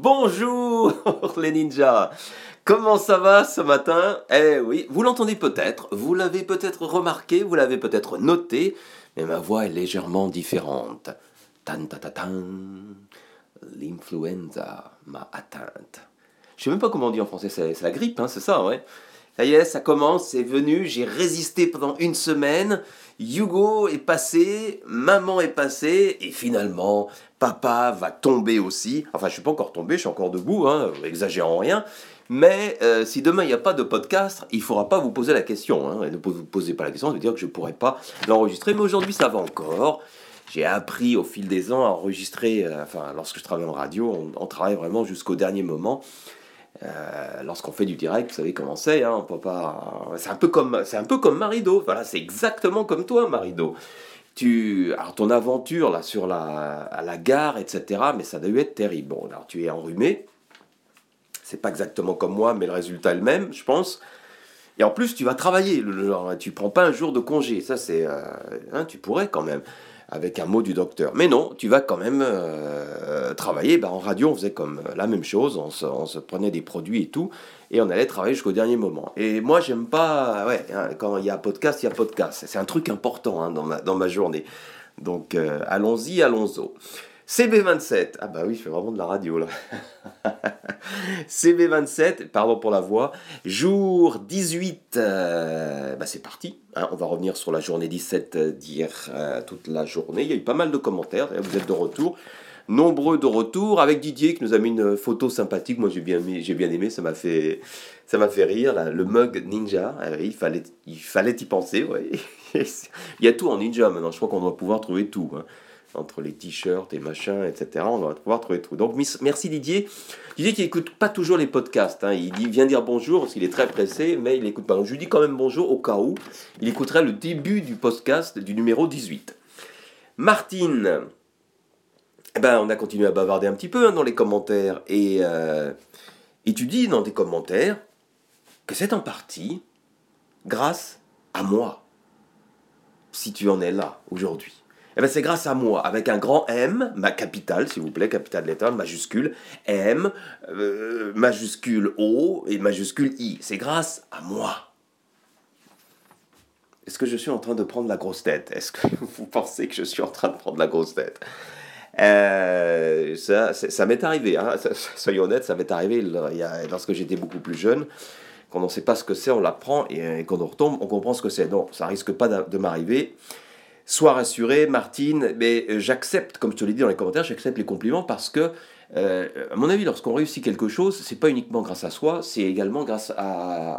Bonjour les ninjas Comment ça va ce matin? Eh oui, vous l'entendez peut-être, vous l'avez peut-être remarqué, vous l'avez peut-être noté, mais ma voix est légèrement différente. Tan ta ta tan L'influenza m'a atteinte. Je sais même pas comment on dit en français, c'est la grippe, hein, c'est ça, ouais. Ça y est, ça commence, c'est venu, j'ai résisté pendant une semaine, Hugo est passé, maman est passée, et finalement, papa va tomber aussi. Enfin, je suis pas encore tombé, je suis encore debout, hein, exagérant rien. Mais euh, si demain il n'y a pas de podcast, il ne faudra pas vous poser la question. Hein, ne vous posez pas la question, veut dire que je ne pourrai pas l'enregistrer. Mais aujourd'hui, ça va encore. J'ai appris au fil des ans à enregistrer, euh, enfin, lorsque je travaille en radio, on, travaille vraiment jusqu'au dernier moment. Euh, lorsqu'on fait du direct, vous savez comment c'est, hein, on pas. C'est un peu comme, c'est un peu comme Marido. Voilà, c'est exactement comme toi, Marido. Tu, alors ton aventure là sur la, à la gare, etc. Mais ça a dû être terrible. Bon, alors tu es enrhumé. C'est pas exactement comme moi, mais le résultat est le même, je pense. Et en plus, tu vas travailler. Le, tu prends pas un jour de congé. Ça, c'est, euh, hein, tu pourrais quand même avec un mot du docteur. Mais non, tu vas quand même euh, travailler. Ben, en radio, on faisait comme la même chose, on se, prenait des produits et tout, et on allait travailler jusqu'au dernier moment. Et moi, j'aime pas, ouais, hein, quand il y a podcast, il y a podcast. C'est un truc important hein, dans, ma, dans ma journée. Donc, euh, allons-y, allons-y. CB27, ah bah oui, je fais vraiment de la radio là. CB27, pardon pour la voix, jour 18, euh, bah c'est parti. Hein. on va revenir sur la journée 17 d'hier, euh, toute la journée. Il y a eu pas mal de commentaires, vous êtes de retour. Nombreux de retour avec Didier qui nous a mis une photo sympathique. Moi j'ai bien, j'ai bien aimé, ça m'a fait, ça m'a fait rire. le mug ninja, euh, il, fallait, il fallait y penser. Ouais. il y a tout en ninja maintenant, je crois qu'on doit pouvoir trouver tout. Hein entre les t-shirts et machins, etc. On va pouvoir trouver tout. Donc merci Didier. Didier qui n'écoute pas toujours les podcasts. Hein. Il vient dire bonjour parce qu'il est très pressé, mais il n'écoute pas. Donc je lui dis quand même bonjour au cas où. Il écouterait le début du podcast du numéro 18. Martine. Eh ben, on a continué à bavarder un petit peu hein, dans les commentaires. Et, euh, et tu dis dans tes commentaires que c'est en partie grâce à moi. Si tu en es là aujourd'hui. Eh ben, c'est grâce à moi, avec un grand M, ma capitale, s'il vous plaît, capitale de l'État, majuscule, M, euh, majuscule O et majuscule I. C'est grâce à moi. Est-ce que je suis en train de prendre la grosse tête? Est-ce que vous pensez que je suis en train de prendre la grosse tête? Euh, ça, ça m'est arrivé, hein. soyons honnêtes, ça m'est arrivé lorsque j'étais beaucoup plus jeune. Quand on ne sait pas ce que c'est, on l'apprend et quand on retombe, on comprend ce que c'est. Non, ça risque pas de m'arriver. Sois rassuré, Martine, mais euh, j'accepte, comme je te l'ai dit dans les commentaires, j'accepte les compliments parce que, euh, à mon avis, lorsqu'on réussit quelque chose, c'est pas uniquement grâce à soi, c'est également grâce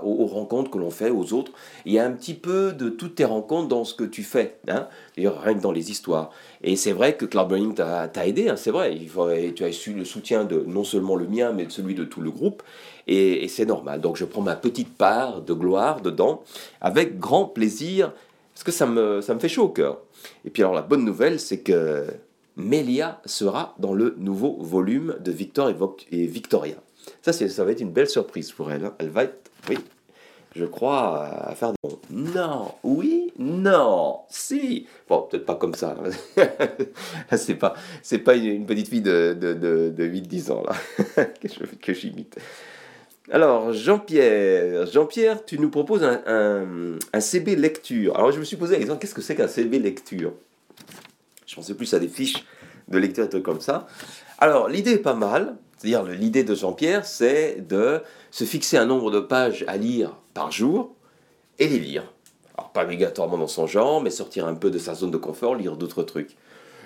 aux, rencontres que l'on fait, aux autres. Il y a un petit peu de toutes tes rencontres dans ce que tu fais, hein d'ailleurs rien que dans les histoires. Et c'est vrai que Cloud Burning t'a aidé, hein, c'est vrai, tu as su le soutien de non seulement le mien, mais de celui de tout le groupe, et c'est normal. Donc je prends ma petite part de gloire dedans, avec grand plaisir parce que ça me, ça me fait chaud au cœur. Et puis alors la bonne nouvelle, c'est que Melia sera dans le nouveau volume de Victor et Victoria. Ça, ça va être une belle surprise pour elle. Hein. Elle va être, oui, je crois, à faire des... Non, oui, non, si. Bon, peut-être pas comme ça. c'est pas, pas une petite fille de, de, de, de 8-10 ans, là, que j'imite. Alors, Jean-Pierre, Jean-Pierre, tu nous proposes un, CB lecture. Alors, je me suis posé qu'est-ce que c'est qu'un CB lecture? Je pensais plus à des fiches de lecture et trucs comme ça. Alors, l'idée est pas mal. C'est-à-dire, l'idée de Jean-Pierre, c'est de se fixer un nombre de pages à lire par jour et les lire. Alors, pas obligatoirement dans son genre, mais sortir un peu de sa zone de confort, lire d'autres trucs.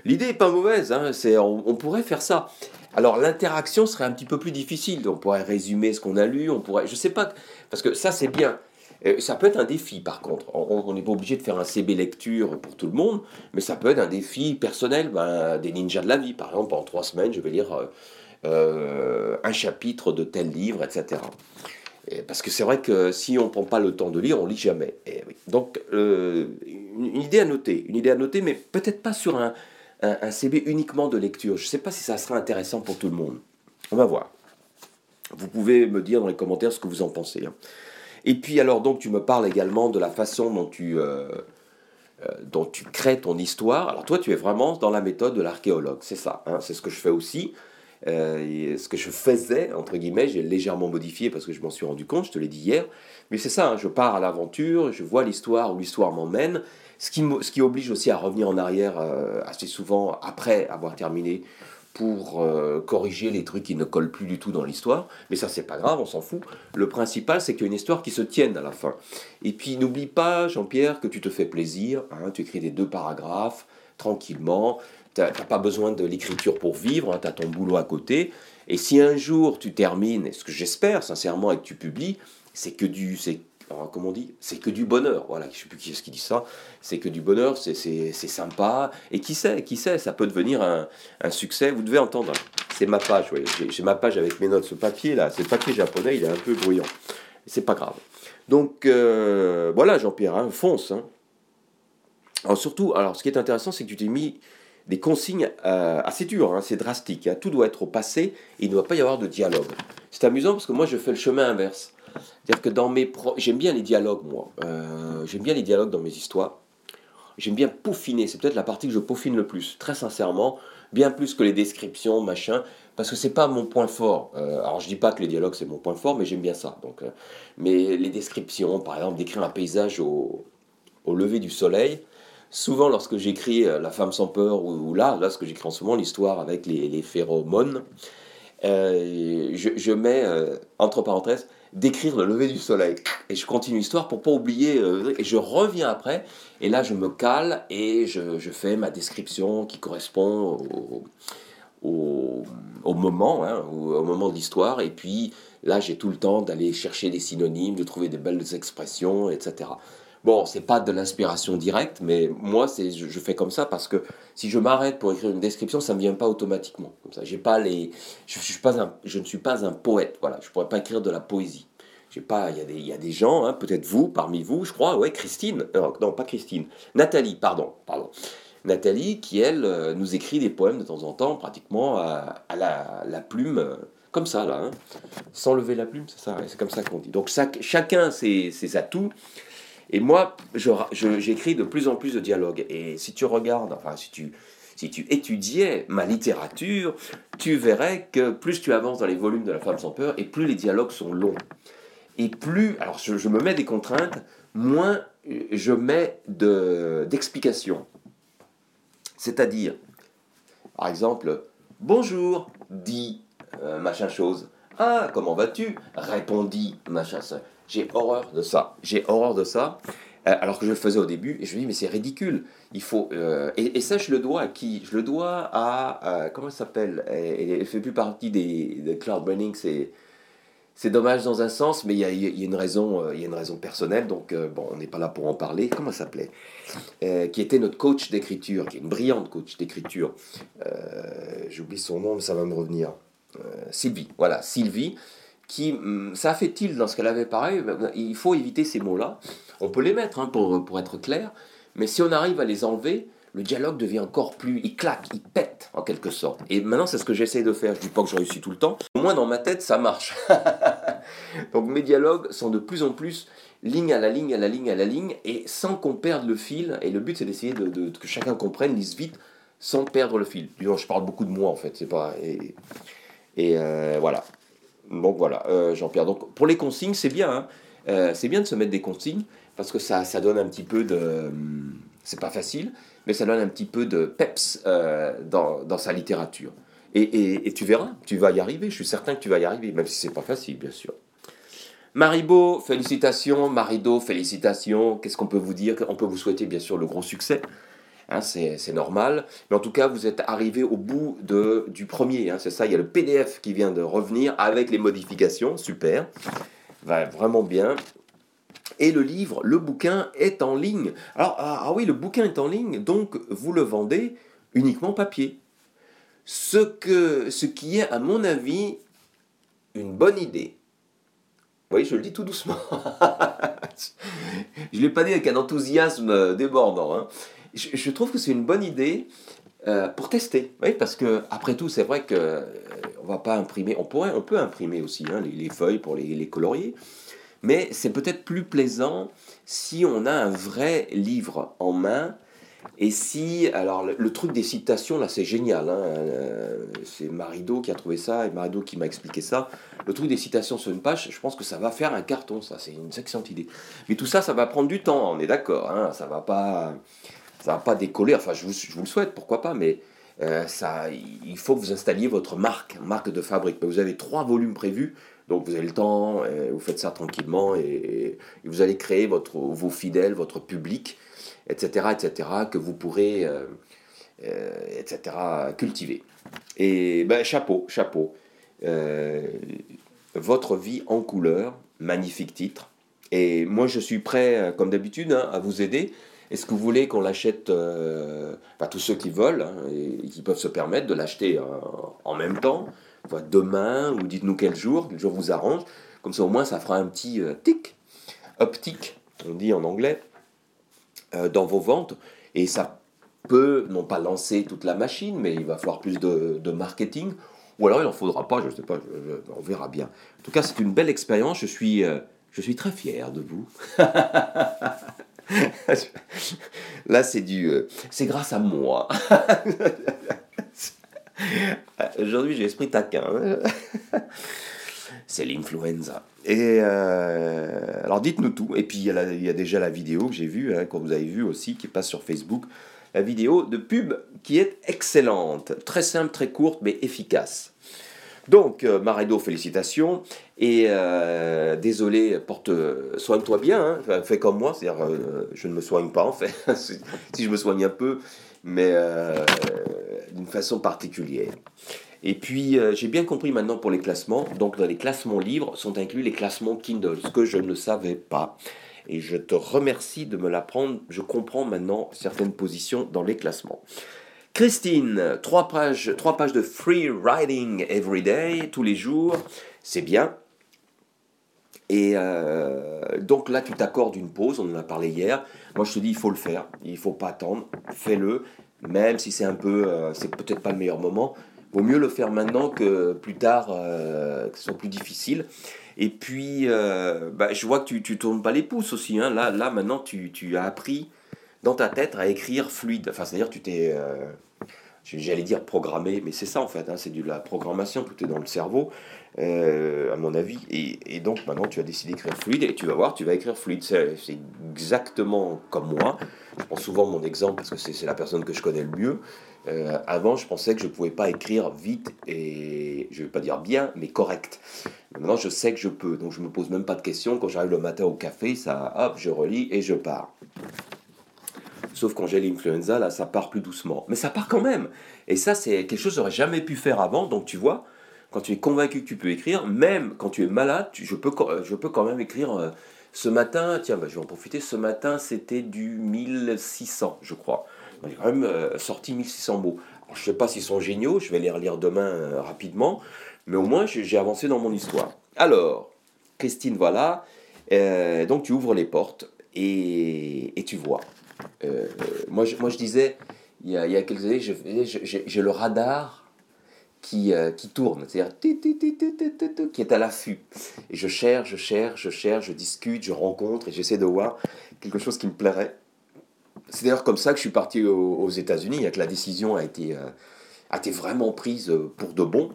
L'idée est pas mauvaise, hein, on, pourrait faire ça. Alors l'interaction serait un petit peu plus difficile. On pourrait résumer ce qu'on a lu, on pourrait, je sais pas, parce que ça c'est bien. Euh, ça peut être un défi par contre. On n'est pas obligé de faire un CB lecture pour tout le monde, mais ça peut être un défi personnel, ben, des ninjas de la vie. Par exemple, en trois semaines, je vais lire euh, euh, un chapitre de tel livre, etc. parce que c'est vrai que si on ne prend pas le temps de lire, on lit jamais. Donc, une, idée à noter, une idée à noter, mais peut-être pas sur un, un, CB uniquement de lecture. Je ne sais pas si ça sera intéressant pour tout le monde. On va voir. Vous pouvez me dire dans les commentaires ce que vous en pensez. Hein. Et puis alors donc tu me parles également de la façon dont tu, euh, euh, dont tu crées ton histoire. Alors toi tu es vraiment dans la méthode de l'archéologue, c'est ça, hein, c'est ce que je fais aussi. Euh, ce que je faisais, entre guillemets, j'ai légèrement modifié parce que je m'en suis rendu compte, je te l'ai dit hier. Mais c'est ça, hein, je pars à l'aventure, je vois l'histoire où l'histoire m'emmène, ce qui, ce qui oblige aussi à revenir en arrière euh, assez souvent après avoir terminé pour euh, corriger les trucs qui ne collent plus du tout dans l'histoire. Mais ça, c'est pas grave, on s'en fout. Le principal, c'est qu'il y une histoire qui se tienne à la fin. Et puis, n'oublie pas, Jean-Pierre, que tu te fais plaisir. Hein, tu écris des deux paragraphes tranquillement. Tu n'as pas besoin de l'écriture pour vivre, hein, tu as ton boulot à côté. Et si un jour tu termines, ce que j'espère sincèrement, et que tu publies, c'est que du, c'est comment on dit? C'est que du bonheur. Voilà, je sais plus qui est-ce qui dit ça. C'est que du bonheur, c'est sympa. Et qui sait, qui sait, ça peut devenir un, un succès. Vous devez entendre. C'est ma page, j'ai ma page avec mes notes. Ce papier là, c'est papier japonais, il est un peu bruyant. C'est pas grave. Donc euh, voilà, Jean-Pierre, hein, fonce. Hein. Alors surtout, alors ce qui est intéressant, c'est que tu t'es mis des consignes euh, assez dures, hein, c'est drastique. Tout doit être au passé et il ne doit pas y avoir de dialogue. C'est amusant parce que moi je fais le chemin inverse. C'est-à-dire que dans mes... J'aime bien les dialogues, moi. Euh, j'aime bien les dialogues dans mes histoires. J'aime bien peaufiner, c'est peut-être la partie que je peaufine le plus, très sincèrement, bien plus que les descriptions, machin, parce que c'est pas mon point fort. Euh, alors je dis pas que les dialogues c'est mon point fort, mais j'aime bien ça. Donc, mais les descriptions, par exemple, d'écrire un paysage au, lever du soleil, souvent lorsque j'écris La femme sans peur, ou, là, là ce que j'écris en ce moment, l'histoire avec les, phéromones, je, je, mets entre parenthèses d'écrire le lever du soleil. Et je continue l'histoire pour pas oublier, euh, et je reviens après, et là je me cale et je, je fais ma description qui correspond au, au, au moment, hein, au, moment de l'histoire, et puis là j'ai tout le temps d'aller chercher des synonymes, de trouver des belles expressions, etc. Bon, c'est pas de l'inspiration directe, mais moi, c'est, je, fais comme ça parce que si je m'arrête pour écrire une description, ça ne vient pas automatiquement. Comme ça, j'ai pas les, je, suis pas un, je ne suis pas un poète. Voilà, je pourrais pas écrire de la poésie. J'ai pas, il y a des, y a des gens, hein, peut-être vous, parmi vous, je crois, ouais, Christine, euh, non, pas Christine, Nathalie, pardon, pardon. Nathalie, qui elle euh, nous écrit des poèmes de temps en temps, pratiquement à, la, plume, euh, comme ça là, hein. sans lever la plume, c'est ça, c'est comme ça qu'on dit. Donc chacun ses, ses atouts. Et moi, j'écris de plus en plus de dialogues. Et si tu regardes, enfin, si tu, si tu étudiais ma littérature, tu verrais que plus tu avances dans les volumes de La femme sans peur, et plus les dialogues sont longs. Et plus, alors je, me mets des contraintes, moins je mets d'explications. C'est-à-dire, par exemple, bonjour, dit euh, machin chose. Ah, comment vas-tu? Répondit machin chose. J'ai horreur de ça. J'ai horreur de ça. Euh, alors que je le faisais au début, et je me dis, mais c'est ridicule. Il faut, euh, et, ça, je le dois à qui? Je le dois à. comment ça s'appelle? Elle ne fait plus partie des, des Cloud Burning, c'est. Dommage dans un sens, mais il y a, une raison, euh, y a une raison personnelle, donc bon, on n'est pas là pour en parler. Comment ça s'appelait? Qui était notre coach d'écriture, qui est une brillante coach d'écriture. J'oublie son nom, mais ça va me revenir. Sylvie, voilà, Sylvie, qui, hum, ça fait-il dans ce qu'elle avait pareil, ben, il faut éviter ces mots-là. On peut les mettre hein, pour, pour être clair, mais si on arrive à les enlever, le dialogue devient encore plus. Il claque, il pète en quelque sorte. Et maintenant, c'est ce que j'essaie de faire. Je dis pas que je réussis tout le temps. Au moins, dans ma tête, ça marche. Donc, mes dialogues sont de plus en plus ligne à la ligne, à la ligne, à la ligne, et sans qu'on perde le fil. Et le but, c'est d'essayer de, que chacun comprenne, lise vite, sans perdre le fil. Je parle beaucoup de moi, en fait. C'est pas. Et, et euh, voilà. Donc voilà, euh, Jean-Pierre. Donc pour les consignes, c'est bien. Hein. Euh, c'est bien de se mettre des consignes parce que ça, donne un petit peu de. Hum, c'est pas facile, mais ça donne un petit peu de peps euh, dans, dans, sa littérature. Et, tu verras, tu vas y arriver. Je suis certain que tu vas y arriver, même si c'est pas facile, bien sûr. Maribo, félicitations. Marido, félicitations. Qu'est-ce qu'on peut vous dire? On peut vous souhaiter, bien sûr, le gros succès. Hein, c'est normal. Mais en tout cas, vous êtes arrivé au bout de, du premier. Hein, c'est ça, il y a le PDF qui vient de revenir avec les modifications. Super. Va vraiment bien. Et le livre, le bouquin est en ligne. Alors, ah, ah, oui, le bouquin est en ligne, donc vous le vendez uniquement papier. Ce, que, ce qui est, à mon avis, une bonne idée. Vous voyez, je le dis tout doucement. je ne l'ai pas dit avec un enthousiasme débordant. Hein je, trouve que c'est une bonne idée euh, pour tester. Parce que après tout, c'est vrai que euh, on va pas imprimer. On pourrait, on peut imprimer aussi hein, les, feuilles pour les, les colorier, mais c'est peut-être plus plaisant si on a un vrai livre en main Et si, alors le, truc des citations, là, c'est génial. Hein, euh, c'est Marido qui a trouvé ça et Marido qui m'a expliqué ça. Le truc des citations sur une page, je pense que ça va faire un carton, ça. C'est une excellente idée. Mais tout ça, ça va prendre du temps, on est d'accord. Hein, ça va pas, ça va pas décoller. Enfin, je vous, je vous le souhaite, pourquoi pas, mais euh, ça, il faut que vous installiez votre marque, marque de fabrique. Vous avez trois volumes prévus. Donc vous avez le temps, euh, vous faites ça tranquillement et, vous allez créer votre, vos fidèles, votre public etc., etc., que vous pourrez, euh, etc., cultiver. Et ben, chapeau, chapeau. Votre vie en couleur, magnifique titre. Et moi, je suis prêt, comme d'habitude, hein, à vous aider. Est-ce que vous voulez qu'on l'achète, pas tous ceux qui veulent hein, et, qui peuvent se permettre de l'acheter en même temps, demain, ou dites-nous quel jour, quel jour vous arrange. Comme ça, au moins, ça fera un petit tic, optique, on dit en anglais. Euh, dans vos ventes et ça peut non pas lancer toute la machine, mais il va falloir plus de, marketing. Ou alors il n'en faudra pas, je ne sais pas, on verra bien. En tout cas, c'est une belle expérience, je suis, euh, je suis très fier de vous. Là, c'est du... Euh, c'est grâce à moi. Aujourd'hui, j'ai esprit taquin. c'est l'influenza. Et euh, alors dites-nous tout. Et puis il y, a déjà la vidéo que j'ai vue, hein, que vous avez vue aussi, qui passe sur Facebook. La vidéo de pub qui est excellente. Très simple, très courte, mais efficace. Donc, euh, Maredo, félicitations. Et euh, désolé, porte, soigne-toi bien, hein. fais comme moi, c'est-à-dire je ne me soigne pas en fait, si je me soigne un peu, mais d'une façon particulière. Et puis, euh, j'ai bien compris maintenant pour les classements. Donc, dans les classements livres sont inclus les classements Kindle, ce que je ne savais pas. Et je te remercie de me l'apprendre. Je comprends maintenant certaines positions dans les classements. Christine, trois pages, trois pages de free writing every day, tous les jours. C'est bien. Et euh, donc là, tu t'accordes une pause, on en a parlé hier. Moi, je te dis, il faut le faire, il faut pas attendre, fais-le, même si c'est un peu, euh, c'est peut-être pas le meilleur moment, Vaut mieux le faire maintenant que plus tard, euh, que ce soit plus difficile. Et puis, euh, bah, je vois que tu ne tournes pas les pouces aussi. Hein. Là, là, maintenant, tu, tu, as appris dans ta tête à écrire fluide. Enfin, c'est-à-dire tu t'es, euh, j'allais dire programmé, mais c'est ça en fait. Hein. c'est de la programmation, tout est dans le cerveau, à mon avis. Et, donc, maintenant, tu as décidé d'écrire fluide et tu vas voir, tu vas écrire fluide. C'est, exactement comme moi. Je prends souvent mon exemple parce que c'est la personne que je connais le mieux. Euh, avant, je pensais que je ne pouvais pas écrire vite et, je ne vais pas dire bien, mais correct. Maintenant, je sais que je peux, donc je ne me pose même pas de questions. Quand j'arrive le matin au café, ça, hop, je relis et je pars. Sauf quand j'ai l'influenza, là, ça part plus doucement. Mais ça part quand même. Et ça, c'est quelque chose que j'aurais jamais pu faire avant. Donc, tu vois, quand tu es convaincu que tu peux écrire, même quand tu es malade, je, peux, je peux quand même écrire. Euh, ce matin, tiens, bah, je vais en profiter. Ce matin, c'était du 1600, je crois. J'ai quand même euh, sorti 1600 mots. je ne sais pas s'ils sont géniaux, je vais les relire demain euh, rapidement, mais au moins j'ai avancé dans mon histoire. Alors, Christine, voilà. Euh, donc tu ouvres les portes et, et tu vois. Moi, je, moi, je disais, il y a, il y a quelques années, j'ai le radar qui, qui tourne, c'est-à-dire qui est à l'affût. Et je cherche, je cherche, je cherche, je discute, je rencontre et j'essaie de voir quelque chose qui me plairait. C'est d'ailleurs comme ça que je suis parti aux, États-Unis, que la décision a été, euh, a été vraiment prise euh, pour de bon.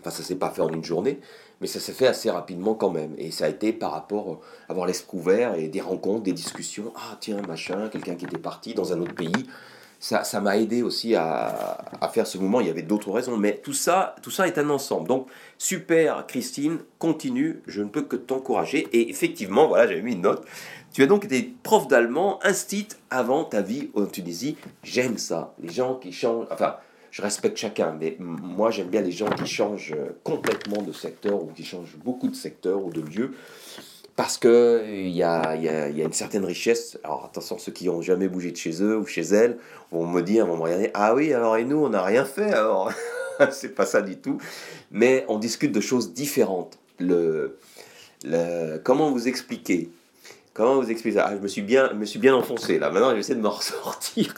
Enfin, ça s'est pas fait en une journée, mais ça s'est fait assez rapidement quand même. Et ça a été par rapport à avoir l'esprit ouvert et des rencontres, des discussions. Ah, tiens, machin, quelqu'un qui était parti dans un autre pays. Ça, ça m'a aidé aussi à, à, faire ce mouvement. Il y avait d'autres raisons, mais tout ça, tout ça est un ensemble. Donc, super, Christine, continue. Je ne peux que t'encourager. Et effectivement, voilà, j'avais mis une note. Tu as donc été prof d'allemand, instit avant ta vie en Tunisie. J'aime ça. Les gens qui changent. Enfin, je respecte chacun, mais moi j'aime bien les gens qui changent complètement de secteur ou qui changent beaucoup de secteur ou de lieu. Parce qu'il y a, y, a, y a une certaine richesse. Alors attention, ceux qui n'ont jamais bougé de chez eux ou chez elles vont me dire, vont me regarder Ah oui, alors et nous, on n'a rien fait alors C'est pas ça du tout. Mais on discute de choses différentes. Le, le, comment vous expliquer Comment vous expliquer ça? Ah, Je me suis bien, me suis bien enfoncé là. Maintenant, j'essaie de me ressortir.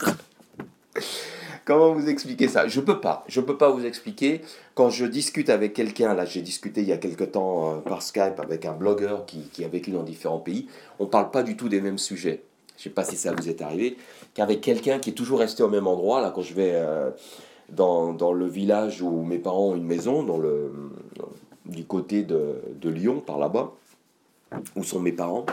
Comment vous expliquer ça? Je peux pas. Je peux pas vous expliquer. Quand je discute avec quelqu'un, là, j'ai discuté il y a quelque temps euh, par Skype avec un blogueur qui, qui, a vécu dans différents pays. On parle pas du tout des mêmes sujets. je sais pas si ça vous est arrivé, qu'avec quelqu'un qui est toujours resté au même endroit, là, quand je vais euh, dans, dans, le village où mes parents ont une maison, dans le, du côté de, de Lyon, par là-bas, où sont mes parents.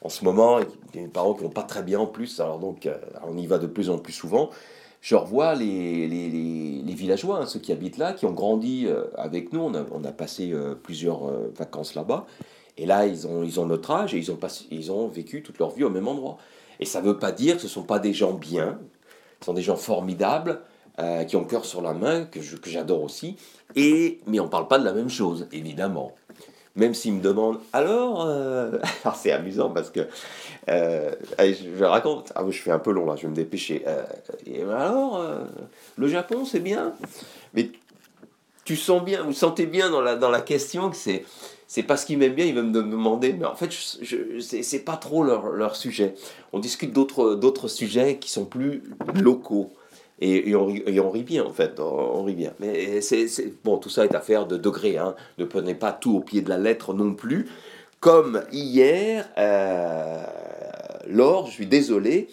En ce moment, il y a des parents qui vont pas très bien en plus, alors donc euh, on y va de plus en plus souvent. Je revois les, les, les, villageois, hein, ceux qui habitent là, qui ont grandi euh, avec nous. On a, on a passé plusieurs vacances là-bas. Et là, ils ont, ils ont notre âge et ils ont, passé, ils ont vécu toute leur vie au même endroit. Et ça ne veut pas dire que ce ne sont pas des gens bien, ce sont des gens formidables, euh, qui ont cœur sur la main, que, que j'adore aussi. Et, mais on ne parle pas de la même chose, évidemment. Même s'ils me demandent, alors, euh, alors c'est amusant parce que euh, je, raconte, ah, je fais un peu long là, je vais me dépêcher. et alors, le Japon, c'est bien? Mais tu sens bien, vous sentez bien dans la, dans la question que c'est c'est parce qu'ils m'aiment bien, ils veulent me demander, mais en fait, je, c'est pas trop leur, leur, sujet. On discute d'autres sujets qui sont plus locaux. Et, on, rit bien, en fait, on, rit bien. Mais c'est bon, tout ça est affaire de degrés. Hein. Ne prenez pas tout au pied de la lettre non plus. Comme hier, euh, Laure, je suis désolé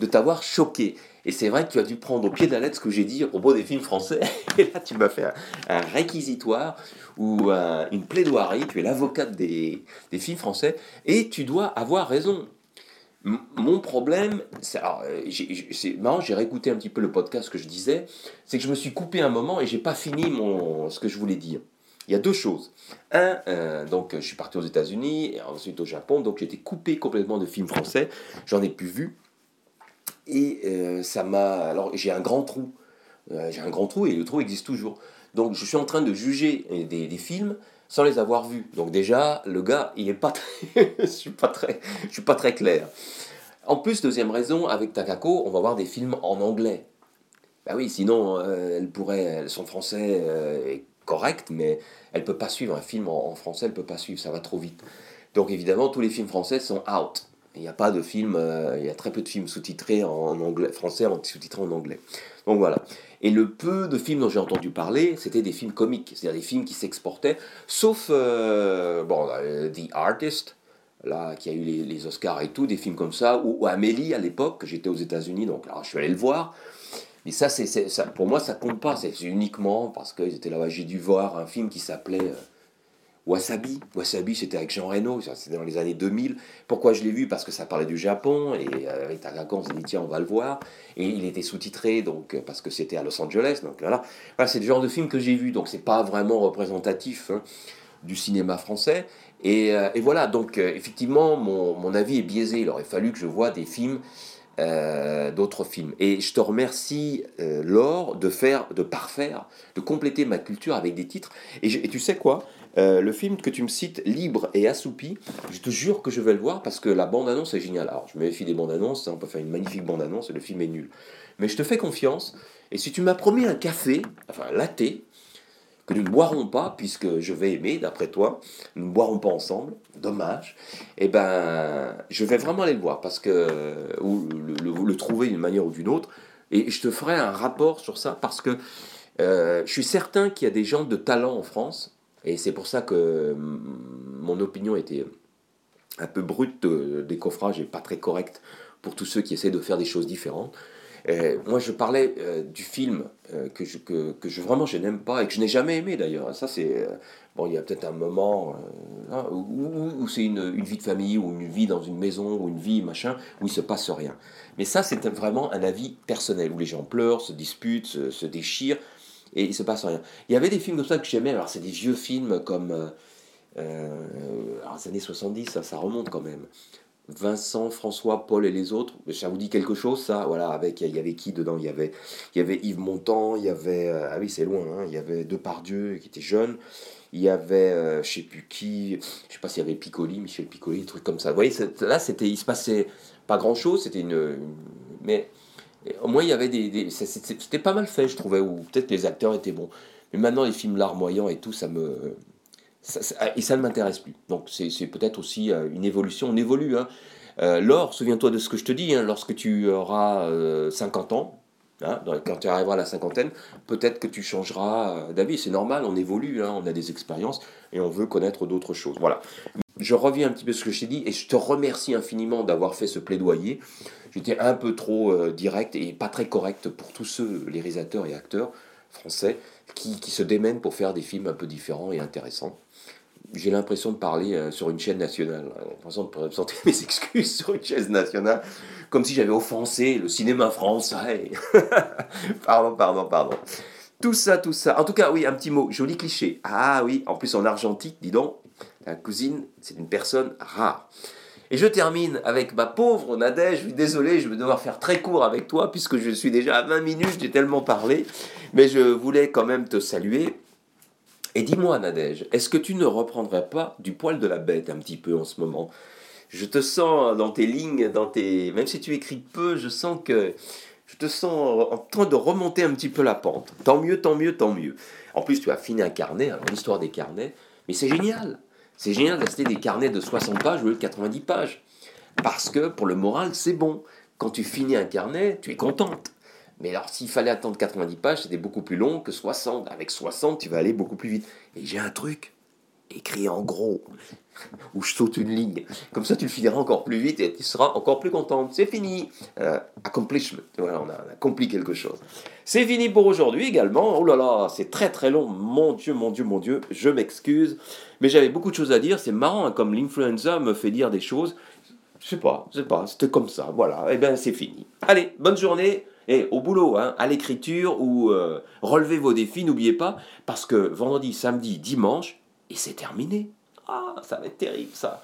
de t'avoir choqué. Et c'est vrai que tu as dû prendre au pied de la lettre ce que j'ai dit à propos des films français. Et là, tu m'as fait un, réquisitoire ou une plaidoirie. Tu es l'avocate des, des films français et tu dois avoir raison. Mon problème, c'est marrant, j'ai réécouté un petit peu le podcast que je disais, c'est que je me suis coupé un moment et j'ai pas fini mon, ce que je voulais dire. Il y a deux choses. Un, euh, donc je suis parti aux États-Unis et ensuite au Japon, donc j'étais coupé complètement de films français. J'en ai plus vu. Et euh, ça m'a. Alors, j'ai un grand trou. Euh, j'ai un grand trou et le trou existe toujours. Donc, je suis en train de juger des films sans les avoir vus. Donc, déjà, le gars, il est pas je suis pas très, je suis pas très clair. En plus, deuxième raison, avec Takako, on va voir des films en anglais. Bah oui, sinon, euh, elle pourrait, son français est correct, mais elle peut pas suivre un film en, en français, elle peut pas suivre, ça va trop vite. Donc évidemment, tous les films français sont out. Il n'y a pas de film, euh, il y a très peu de films sous-titrés en anglais, français, sous-titrés en anglais. Donc voilà. Et le peu de films dont j'ai entendu parler, c'était des films comiques, c'est-à-dire des films qui s'exportaient, sauf euh, bon, euh, The Artist, là, qui a eu les, Oscars et tout, des films comme ça, ou, Amélie à l'époque, j'étais aux États-Unis, donc là, je suis allé le voir. Mais ça, c'est, ça, pour moi, ça compte pas, c'est uniquement parce qu'ils étaient là, j'ai dû voir un film qui s'appelait. Wasabi. Wasabi, c'était avec Jean Reno, c'était dans les années 2000. Pourquoi je l'ai vu? Parce que ça parlait du Japon, et euh, avec Takako, on s'est dit, tiens, on va le voir. Et il était sous-titré, donc, euh, parce que c'était à Los Angeles. Donc voilà, voilà c'est le genre de film que j'ai vu, donc c'est pas vraiment représentatif hein, du cinéma français. Et, euh, et voilà, donc effectivement, mon, mon, avis est biaisé. Il aurait fallu que je voie des films. D'autres films. Et je te remercie, Laure, de faire, de parfaire, de compléter ma culture avec des titres. Et, tu sais quoi euh, le film que tu me cites, Libre et Assoupi, je te jure que je vais le voir parce que la bande-annonce est géniale. Alors, je me méfie des bandes-annonces, hein, on peut faire une magnifique bande-annonce et le film est nul. Mais je te fais confiance, et si tu m'as promis un café, enfin latte, que nous ne boirons pas, puisque je vais aimer, d'après toi, nous ne boirons pas ensemble, dommage, eh ben, je vais vraiment aller le voir, parce que, ou le, trouver d'une manière ou d'une autre, et je te ferai un rapport sur ça, parce que euh, je suis certain qu'il y a des gens de talent en France, et c'est pour ça que mon opinion était un peu brute de décoffrage et pas très correcte pour tous ceux qui essaient de faire des choses différentes. Moi, je parlais euh, du film euh, que, je, vraiment je n'aime pas et que je n'ai jamais aimé d'ailleurs. Ça, c'est. Euh, bon, il y a peut-être un moment hein, où, c'est une, vie de famille ou une vie dans une maison ou une vie machin où il se passe rien. Mais ça, c'est vraiment un avis personnel où les gens pleurent, se disputent, se, déchirent et il se passe rien. Il y avait des films comme ça que j'aimais, alors c'est des vieux films comme. Euh, euh alors, les années 70, ça, ça remonte quand même. Vincent, François, Paul et les autres, ça vous dit quelque chose ça? Voilà, avec il y avait qui dedans? Il y avait, il y avait Yves Montand, il y avait euh, ah oui c'est loin, hein, il y avait Depardieu qui était jeune, il y avait euh, je sais plus qui, je sais pas s'il y avait Piccoli, Michel Piccoli, des trucs comme ça. Vous voyez, là c'était, il se passait pas grand chose, c'était une, mais au moins, il y avait des. C'était pas mal fait, je trouvais, ou peut-être les acteurs étaient bons. Mais maintenant, les films larmoyants et tout, ça me. Et ça ne m'intéresse plus. Donc, c'est peut-être aussi euh, une évolution. On évolue. Hein. Euh, Laure, souviens-toi de ce que je te dis, hein, lorsque tu auras 50 euh, ans, Hein, quand tu arriveras à la cinquantaine, peut-être que tu changeras d'avis. C'est normal, on évolue, hein, on a des expériences et on veut connaître d'autres choses. Voilà. Je reviens un petit peu sur ce que je t'ai dit et je te remercie infiniment d'avoir fait ce plaidoyer. J'étais un peu trop direct et pas très correct pour tous ceux, les réalisateurs et acteurs français, qui se démènent pour faire des films un peu différents et intéressants j'ai l'impression de parler euh, sur une chaîne nationale. J'ai l'impression de présenter mes excuses sur une chaîne nationale, comme si j'avais offensé le cinéma français. pardon, pardon, pardon. Tout ça, tout ça. En tout cas, oui, un petit mot, joli cliché. Ah oui, en plus en argentique, dis donc, la cousine, c'est une personne rare. Et je termine avec ma pauvre Nadège. Je suis désolé, je vais devoir faire très court avec toi puisque je suis déjà à 20 minutes, j'ai tellement parlé. Mais je voulais quand même te saluer et dis-moi, Nadège, est-ce que tu ne reprendrais pas du poil de la bête un petit peu en ce moment? Je te sens dans tes lignes, dans tes... même si tu écris peu, je sens que je te sens en train de remonter un petit peu la pente. Tant mieux, tant mieux, tant mieux. En plus, tu as fini un carnet, alors l'histoire des carnets, mais c'est génial. C'est génial d'acheter des carnets de 60 pages ou de 90 pages. Parce que pour le moral, c'est bon. Quand tu finis un carnet, tu es contente. Mais alors, s'il fallait attendre 90 pages, c'était beaucoup plus long que 60. Avec 60, tu vas aller beaucoup plus vite. Et j'ai un truc écrit en gros, où je saute une ligne. Comme ça, tu le finiras encore plus vite et tu seras encore plus contente. C'est fini. Euh, accomplishment. Voilà, on a, accompli quelque chose. C'est fini pour aujourd'hui également. Oh là là, c'est très très long. Mon Dieu, mon Dieu, mon Dieu. Je m'excuse. Mais j'avais beaucoup de choses à dire. C'est marrant, hein, comme l'influenza me fait dire des choses. Je sais pas, je sais pas. C'était comme ça. Voilà. Et eh bien, c'est fini. Allez, bonne journée. Et au boulot, hein, à l'écriture ou euh, relevez vos défis, n'oubliez pas, parce que vendredi, samedi, dimanche, et c'est terminé. Ah, ça va être terrible ça.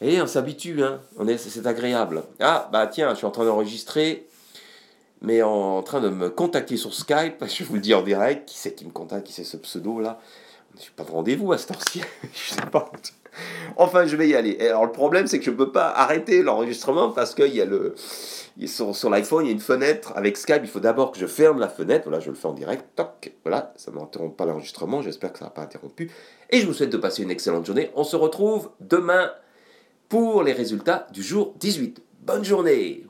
Et on s'habitue, hein, on est, c'est agréable. Ah, bah tiens, je suis en train d'enregistrer, mais en, train de me contacter sur Skype, je vous le dis en direct, qui c'est qui me contacte, qui c'est ce pseudo là Je suis pas de rendez-vous à ce temps-ci, je sais pas. Enfin, je vais y aller. Alors le problème, c'est que je ne peux pas arrêter l'enregistrement parce qu'il y a le sur, sur l'iPhone, il y a une fenêtre avec Skype. Il faut d'abord que je ferme la fenêtre. Voilà, je le fais en direct. Toc. Voilà, ça n'interrompt pas l'enregistrement. J'espère que ça n'a pas interrompu. Et je vous souhaite de passer une excellente journée. On se retrouve demain pour les résultats du jour 18. Bonne journée